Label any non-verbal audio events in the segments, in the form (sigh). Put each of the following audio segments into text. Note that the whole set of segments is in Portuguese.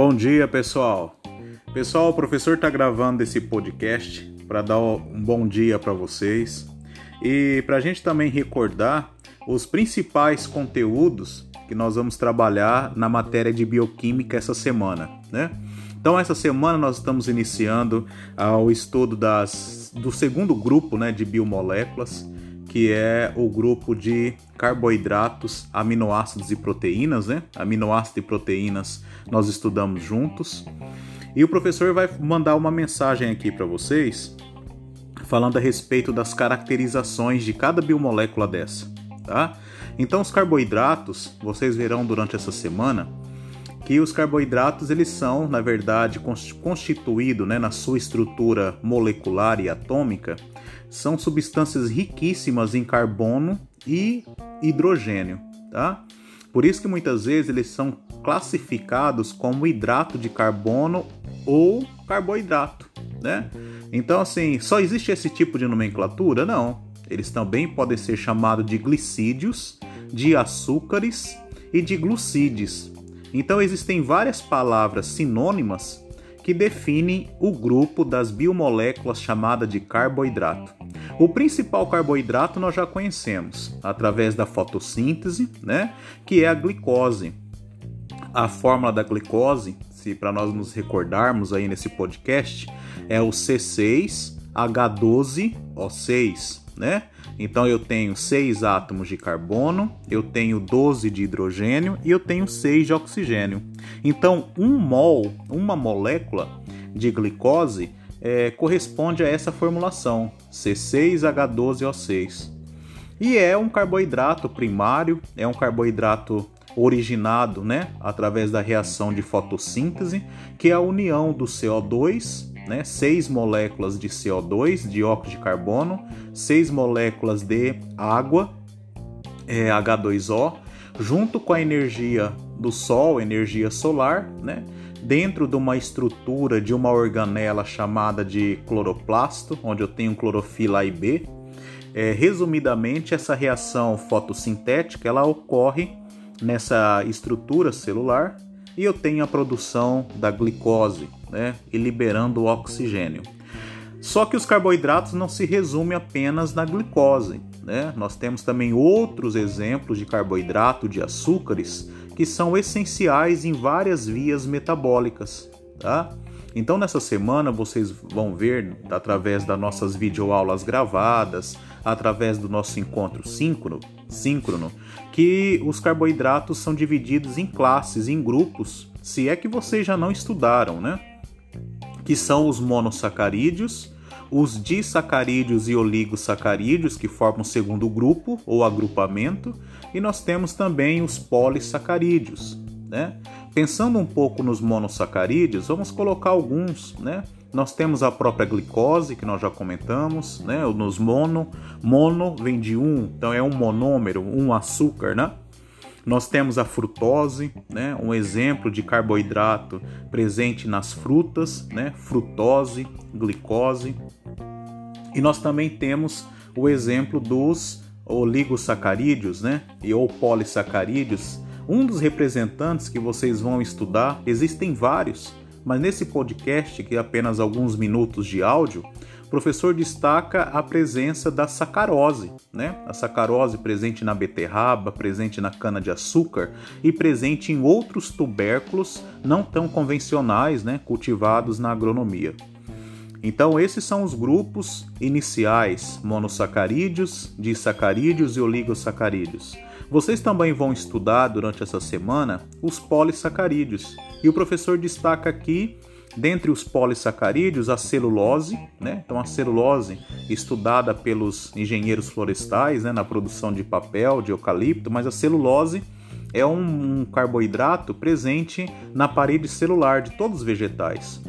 Bom dia, pessoal. Pessoal, o professor está gravando esse podcast para dar um bom dia para vocês e para a gente também recordar os principais conteúdos que nós vamos trabalhar na matéria de bioquímica essa semana, né? Então, essa semana nós estamos iniciando ah, o estudo das, do segundo grupo né, de biomoléculas que é o grupo de carboidratos, aminoácidos e proteínas, né? Aminoácidos e proteínas nós estudamos juntos. E o professor vai mandar uma mensagem aqui para vocês falando a respeito das caracterizações de cada biomolécula dessa, tá? Então os carboidratos, vocês verão durante essa semana que os carboidratos eles são, na verdade, constituídos né, na sua estrutura molecular e atômica são substâncias riquíssimas em carbono e hidrogênio, tá? Por isso que muitas vezes eles são classificados como hidrato de carbono ou carboidrato, né? Então, assim, só existe esse tipo de nomenclatura? Não. Eles também podem ser chamados de glicídios, de açúcares e de glucídeos. Então, existem várias palavras sinônimas que definem o grupo das biomoléculas chamada de carboidrato. O principal carboidrato nós já conhecemos através da fotossíntese, né, que é a glicose. A fórmula da glicose, se para nós nos recordarmos aí nesse podcast, é o C6H12O6, né? Então eu tenho 6 átomos de carbono, eu tenho 12 de hidrogênio e eu tenho 6 de oxigênio. Então, um mol, uma molécula de glicose, é, corresponde a essa formulação, C6H12O6. E é um carboidrato primário, é um carboidrato originado né, através da reação de fotossíntese, que é a união do CO2 né, seis moléculas de CO2, dióxido de carbono, seis moléculas de água, é, H2O, junto com a energia do Sol, energia solar, né, dentro de uma estrutura de uma organela chamada de cloroplasto, onde eu tenho clorofila A e B. É, resumidamente, essa reação fotossintética ela ocorre nessa estrutura celular e eu tenho a produção da glicose, né, e liberando o oxigênio. Só que os carboidratos não se resumem apenas na glicose, né? Nós temos também outros exemplos de carboidrato, de açúcares, que são essenciais em várias vias metabólicas, tá? Então nessa semana vocês vão ver através das nossas videoaulas gravadas, através do nosso encontro síncrono, síncrono, que os carboidratos são divididos em classes, em grupos, se é que vocês já não estudaram, né? Que são os monossacarídeos, os disacarídeos e oligosacarídeos, que formam o segundo grupo ou agrupamento, e nós temos também os polissacarídeos, né? Pensando um pouco nos monossacarídeos, vamos colocar alguns, né? Nós temos a própria glicose, que nós já comentamos, né? Nos mono, mono vem de um, então é um monômero, um açúcar, né? Nós temos a frutose, né? Um exemplo de carboidrato presente nas frutas, né? Frutose, glicose. E nós também temos o exemplo dos oligosacarídeos, né? E ou polissacarídeos. Um dos representantes que vocês vão estudar, existem vários, mas nesse podcast, que é apenas alguns minutos de áudio, o professor destaca a presença da sacarose, né? A sacarose presente na beterraba, presente na cana-de-açúcar e presente em outros tubérculos não tão convencionais, né? Cultivados na agronomia. Então, esses são os grupos iniciais: monossacarídeos, disacarídeos e oligosacarídeos. Vocês também vão estudar durante essa semana os polissacarídeos. E o professor destaca aqui, dentre os polissacarídeos, a celulose, né? Então a celulose estudada pelos engenheiros florestais, né, na produção de papel, de eucalipto, mas a celulose é um, um carboidrato presente na parede celular de todos os vegetais.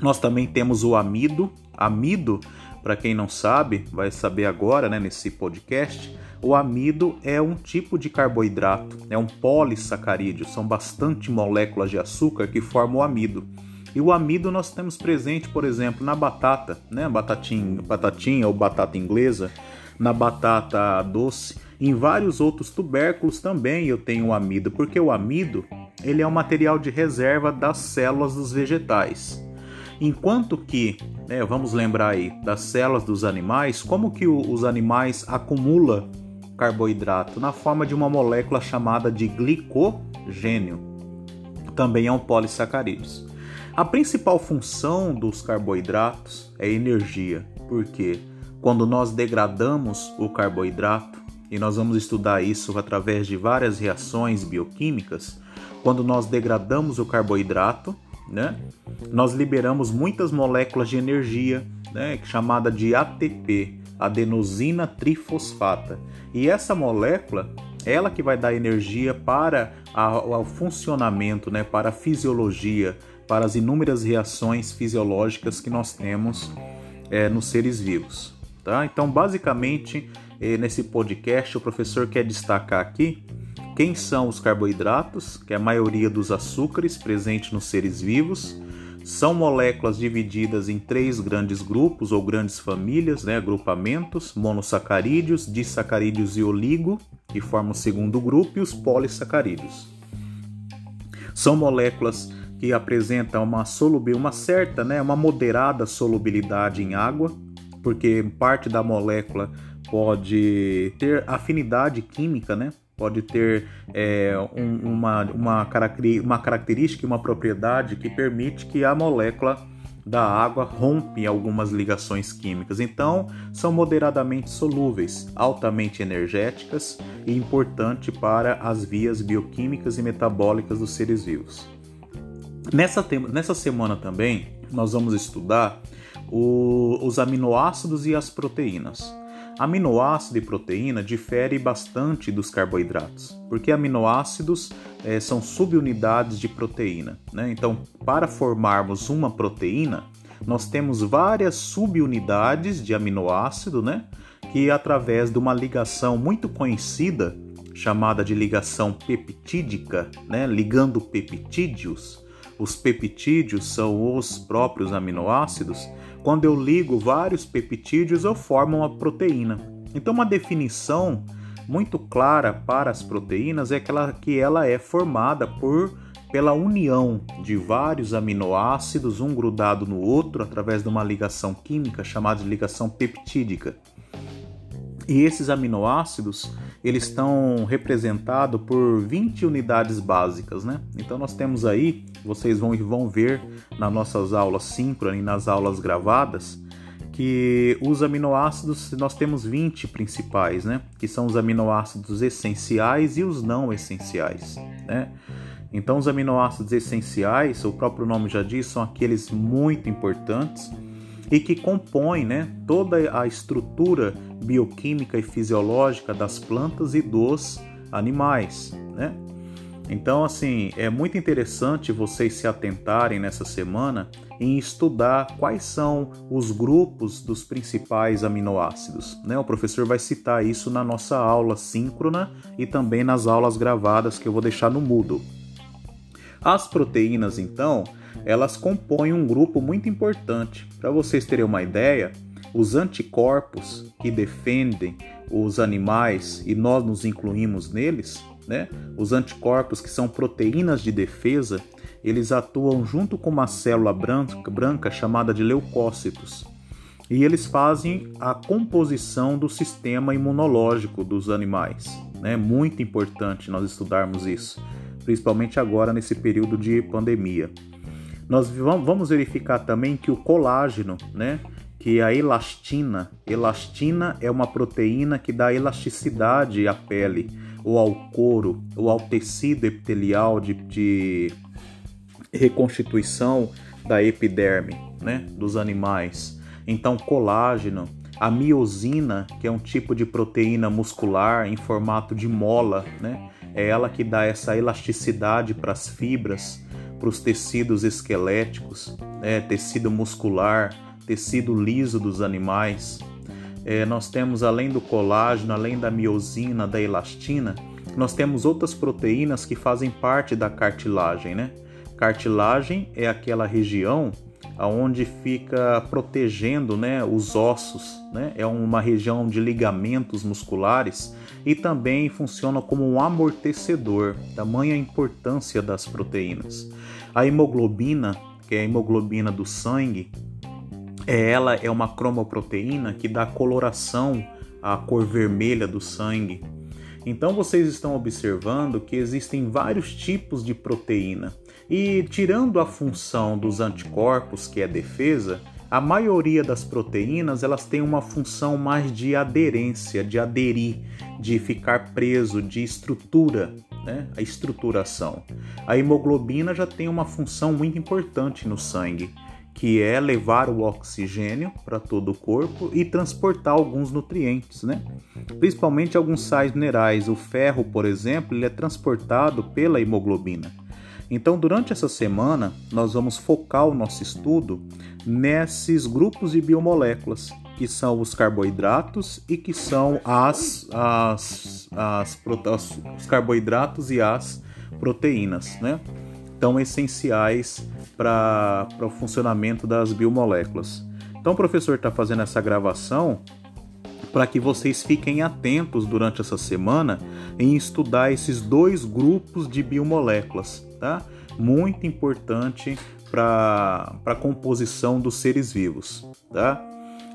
Nós também temos o amido. Amido, para quem não sabe, vai saber agora, né, nesse podcast o amido é um tipo de carboidrato, é um polissacarídeo, são bastante moléculas de açúcar que formam o amido. E o amido nós temos presente, por exemplo, na batata, né? Batatinha, batatinha ou batata inglesa, na batata doce, em vários outros tubérculos também eu tenho amido, porque o amido ele é um material de reserva das células dos vegetais. Enquanto que, né, vamos lembrar aí, das células dos animais, como que o, os animais acumulam carboidrato? Na forma de uma molécula chamada de glicogênio. Também é um polissacarídeos. A principal função dos carboidratos é energia, porque quando nós degradamos o carboidrato, e nós vamos estudar isso através de várias reações bioquímicas, quando nós degradamos o carboidrato, né, nós liberamos muitas moléculas de energia, né, chamada de ATP, adenosina trifosfata. E essa molécula, ela que vai dar energia para o funcionamento, né, para a fisiologia, para as inúmeras reações fisiológicas que nós temos é, nos seres vivos. Tá? Então, basicamente, é, nesse podcast, o professor quer destacar aqui quem são os carboidratos, que é a maioria dos açúcares presentes nos seres vivos. São moléculas divididas em três grandes grupos ou grandes famílias, né, agrupamentos: monossacarídeos, disacarídeos e oligo, que formam o segundo grupo, e os polissacarídeos. São moléculas que apresenta uma solubil, uma certa, né, uma moderada solubilidade em água, porque parte da molécula pode ter afinidade química, né? Pode ter é, um, uma, uma, uma característica, uma propriedade que permite que a molécula da água rompe algumas ligações químicas. Então, são moderadamente solúveis, altamente energéticas e importante para as vias bioquímicas e metabólicas dos seres vivos. Nessa, nessa semana também nós vamos estudar o, os aminoácidos e as proteínas. Aminoácido e proteína diferem bastante dos carboidratos, porque aminoácidos é, são subunidades de proteína. Né? Então, para formarmos uma proteína, nós temos várias subunidades de aminoácido, né? que através de uma ligação muito conhecida, chamada de ligação peptídica, né? ligando peptídeos, os peptídeos são os próprios aminoácidos. Quando eu ligo vários peptídeos, eu formo uma proteína. Então, uma definição muito clara para as proteínas é que ela, que ela é formada por pela união de vários aminoácidos, um grudado no outro, através de uma ligação química chamada de ligação peptídica. E esses aminoácidos, eles estão representados por 20 unidades básicas, né? Então nós temos aí, vocês vão, vão ver nas nossas aulas síncronas e nas aulas gravadas, que os aminoácidos, nós temos 20 principais, né? Que são os aminoácidos essenciais e os não essenciais, né? Então os aminoácidos essenciais, o próprio nome já diz, são aqueles muito importantes e que compõem né, toda a estrutura bioquímica e fisiológica das plantas e dos animais. Né? Então, assim, é muito interessante vocês se atentarem nessa semana em estudar quais são os grupos dos principais aminoácidos. Né? O professor vai citar isso na nossa aula síncrona e também nas aulas gravadas que eu vou deixar no Moodle. As proteínas, então, elas compõem um grupo muito importante. Para vocês terem uma ideia, os anticorpos que defendem os animais e nós nos incluímos neles, né? Os anticorpos que são proteínas de defesa, eles atuam junto com uma célula branca, branca chamada de leucócitos. E eles fazem a composição do sistema imunológico dos animais. É né? muito importante nós estudarmos isso, principalmente agora nesse período de pandemia. Nós vamos verificar também que o colágeno, né, que é a elastina, elastina é uma proteína que dá elasticidade à pele, ou ao couro, ou ao tecido epitelial de, de reconstituição da epiderme, né, dos animais. Então, colágeno, a miosina, que é um tipo de proteína muscular em formato de mola, né, é ela que dá essa elasticidade para as fibras para os tecidos esqueléticos, né, tecido muscular, tecido liso dos animais. É, nós temos, além do colágeno, além da miosina, da elastina, nós temos outras proteínas que fazem parte da cartilagem. Né? Cartilagem é aquela região aonde fica protegendo né, os ossos, né? é uma região de ligamentos musculares e também funciona como um amortecedor, tamanha a importância das proteínas. A hemoglobina, que é a hemoglobina do sangue, é, ela é uma cromoproteína que dá coloração à cor vermelha do sangue. Então vocês estão observando que existem vários tipos de proteína e tirando a função dos anticorpos, que é defesa, a maioria das proteínas elas têm uma função mais de aderência, de aderir, de ficar preso, de estrutura, né? a estruturação. A hemoglobina já tem uma função muito importante no sangue, que é levar o oxigênio para todo o corpo e transportar alguns nutrientes, né? principalmente alguns sais minerais. O ferro, por exemplo, ele é transportado pela hemoglobina. Então, durante essa semana, nós vamos focar o nosso estudo nesses grupos de biomoléculas, que são os carboidratos e que são as, as, as, as os carboidratos e as proteínas, né? Tão essenciais para o funcionamento das biomoléculas. Então, o professor está fazendo essa gravação para que vocês fiquem atentos durante essa semana em estudar esses dois grupos de biomoléculas tá? Muito importante para a composição dos seres vivos, tá?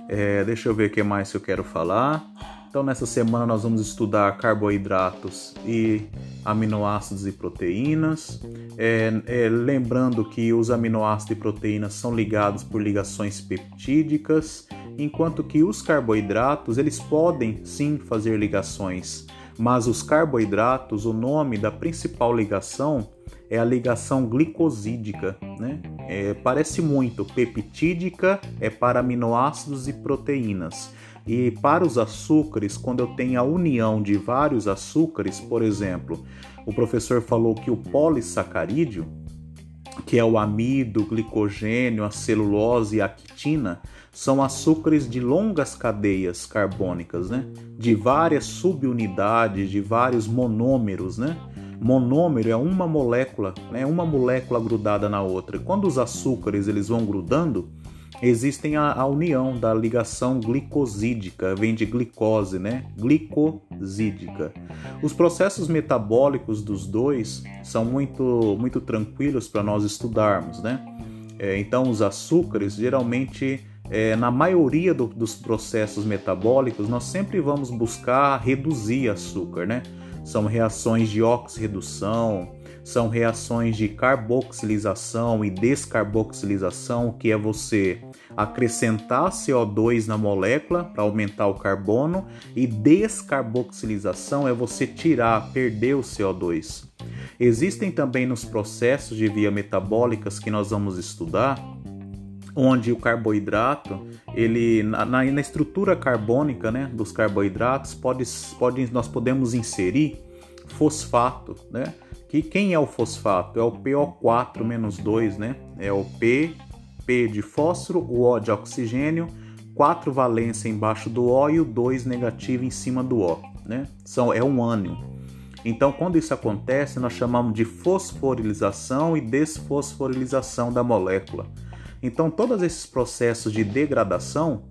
É, deixa eu ver o que mais eu quero falar. Então, nessa semana nós vamos estudar carboidratos e aminoácidos e proteínas. É, é, lembrando que os aminoácidos e proteínas são ligados por ligações peptídicas, enquanto que os carboidratos eles podem sim fazer ligações, mas os carboidratos, o nome da principal ligação é a ligação glicosídica, né? É, parece muito. Peptídica é para aminoácidos e proteínas. E para os açúcares, quando eu tenho a união de vários açúcares, por exemplo, o professor falou que o polissacarídeo, que é o amido, o glicogênio, a celulose e a quitina, são açúcares de longas cadeias carbônicas, né? De várias subunidades, de vários monômeros, né? Monômero é uma molécula, né? Uma molécula grudada na outra. Quando os açúcares eles vão grudando, existem a, a, união da ligação glicosídica, vem de glicose, né? Glicosídica. Os processos metabólicos dos dois são muito, muito tranquilos para nós estudarmos, né? É, então, os açúcares, geralmente, é, na maioria do, dos processos metabólicos, nós sempre vamos buscar reduzir açúcar, né? são reações de oxirredução, são reações de carboxilização e descarboxilização, que é você acrescentar CO2 na molécula para aumentar o carbono, e descarboxilização é você tirar, perder o CO2. Existem também nos processos de via metabólicas que nós vamos estudar onde o carboidrato, ele na, na, estrutura carbônica né, dos carboidratos, pode, pode, nós podemos inserir fosfato, né? Que quem é o fosfato? É o PO4 menos 2, né? É o P, P de fósforo, o O de oxigênio, 4 valência embaixo do O e o 2 negativo em cima do O, né? São, é um ânion. Então, quando isso acontece, nós chamamos de fosforilização e desfosforilização da molécula. Então, todos esses processos de degradação,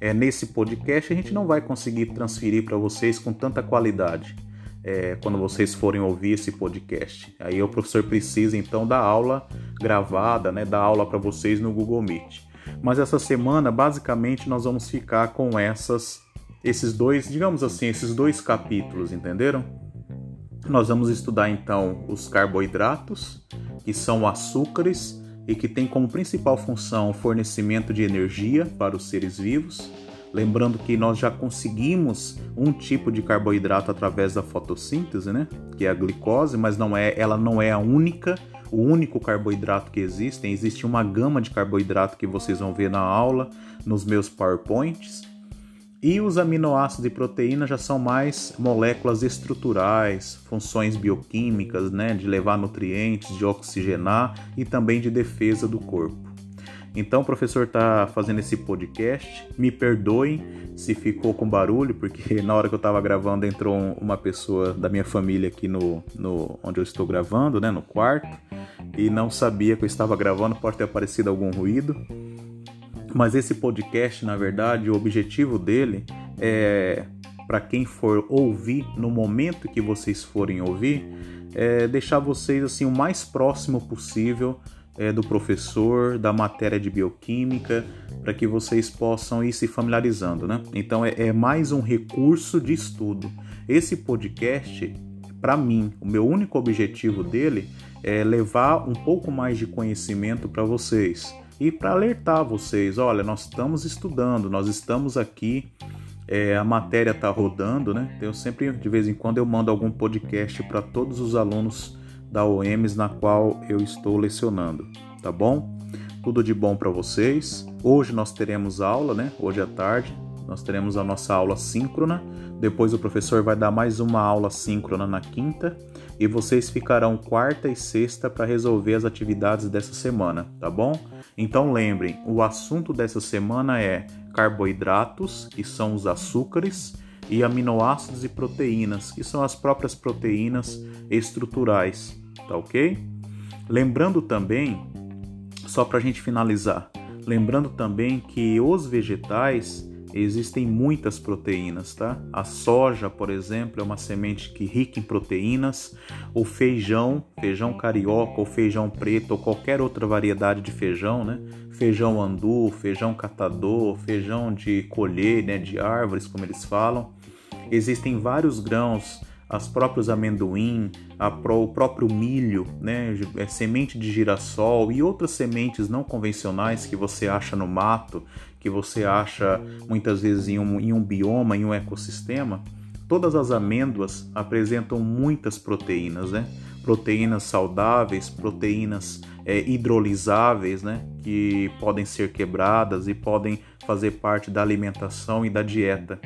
é, nesse podcast, a gente não vai conseguir transferir para vocês com tanta qualidade é, quando vocês forem ouvir esse podcast. Aí o professor precisa então da aula gravada, né, da aula para vocês no Google Meet. Mas essa semana, basicamente, nós vamos ficar com essas, esses dois, digamos assim, esses dois capítulos, entenderam? Nós vamos estudar então os carboidratos, que são açúcares e que tem como principal função o fornecimento de energia para os seres vivos. Lembrando que nós já conseguimos um tipo de carboidrato através da fotossíntese, né? Que é a glicose, mas não é, ela não é a única, o único carboidrato que existe. Existe uma gama de carboidrato que vocês vão ver na aula, nos meus PowerPoints. E os aminoácidos e proteínas já são mais moléculas estruturais, funções bioquímicas, né, de levar nutrientes, de oxigenar e também de defesa do corpo. Então, o professor está fazendo esse podcast. Me perdoem se ficou com barulho, porque (laughs) na hora que eu estava gravando entrou uma pessoa da minha família aqui no, no onde eu estou gravando, né, no quarto. e não sabia que eu estava gravando, pode ter aparecido algum ruído. Mas esse podcast, na verdade, o objetivo dele é para quem for ouvir no momento que vocês forem ouvir, é deixar vocês assim o mais próximo possível é, do professor, da matéria de bioquímica, para que vocês possam ir se familiarizando, né? Então é, é mais um recurso de estudo. Esse podcast, para mim, o meu único objetivo dele é levar um pouco mais de conhecimento para vocês e para alertar vocês, olha, nós estamos estudando, nós estamos aqui, é, a matéria está rodando, né? Eu sempre, de vez em quando, eu mando algum podcast para todos os alunos da OEMS na qual eu estou lecionando, tá bom? Tudo de bom para vocês. Hoje nós teremos aula, né? Hoje à tarde nós teremos a nossa aula síncrona. Depois o professor vai dar mais uma aula síncrona na quinta e vocês ficarão quarta e sexta para resolver as atividades dessa semana, tá bom? Então lembrem, o assunto dessa semana é carboidratos, que são os açúcares, e aminoácidos e proteínas, que são as próprias proteínas estruturais, tá ok? Lembrando também, só para a gente finalizar, lembrando também que os vegetais existem muitas proteínas, tá? A soja, por exemplo, é uma semente que rica em proteínas. O feijão, feijão carioca ou feijão preto ou qualquer outra variedade de feijão, né? Feijão andu, feijão catador, feijão de colher, né? De árvores, como eles falam. Existem vários grãos as próprios amendoim, pro, o próprio milho, né, é, semente de girassol e outras sementes não convencionais que você acha no mato, que você acha muitas vezes em um, em um bioma, em um ecossistema, todas as amêndoas apresentam muitas proteínas, né? Proteínas saudáveis, proteínas é, hidrolisáveis, né? Que podem ser quebradas e podem fazer parte da alimentação e da dieta.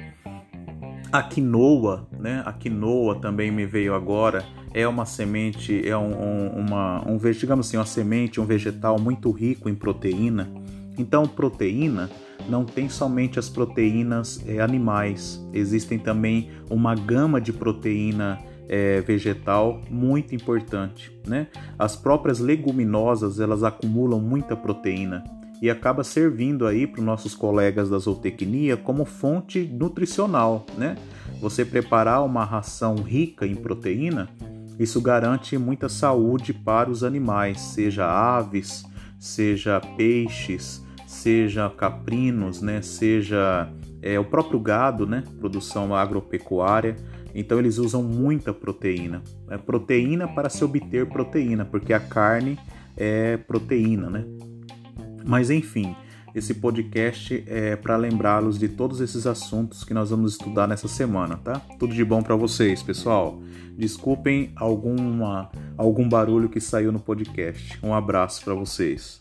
A quinoa, né? A quinoa também me veio agora. É uma semente, é um, um, uma, um, digamos assim, uma semente, um vegetal muito rico em proteína. Então, proteína não tem somente as proteínas é, animais, existem também uma gama de proteína é, vegetal muito importante, né? As próprias leguminosas elas acumulam muita proteína e acaba servindo aí para os nossos colegas da zootecnia como fonte nutricional, né? Você preparar uma ração rica em proteína, isso garante muita saúde para os animais, seja aves, seja peixes, seja caprinos, né? Seja é, o próprio gado, né? Produção agropecuária. Então eles usam muita proteína. É proteína para se obter proteína, porque a carne é proteína, né? Mas enfim, esse podcast é para lembrá-los de todos esses assuntos que nós vamos estudar nessa semana, tá? Tudo de bom para vocês, pessoal. Desculpem alguma algum barulho que saiu no podcast. Um abraço para vocês.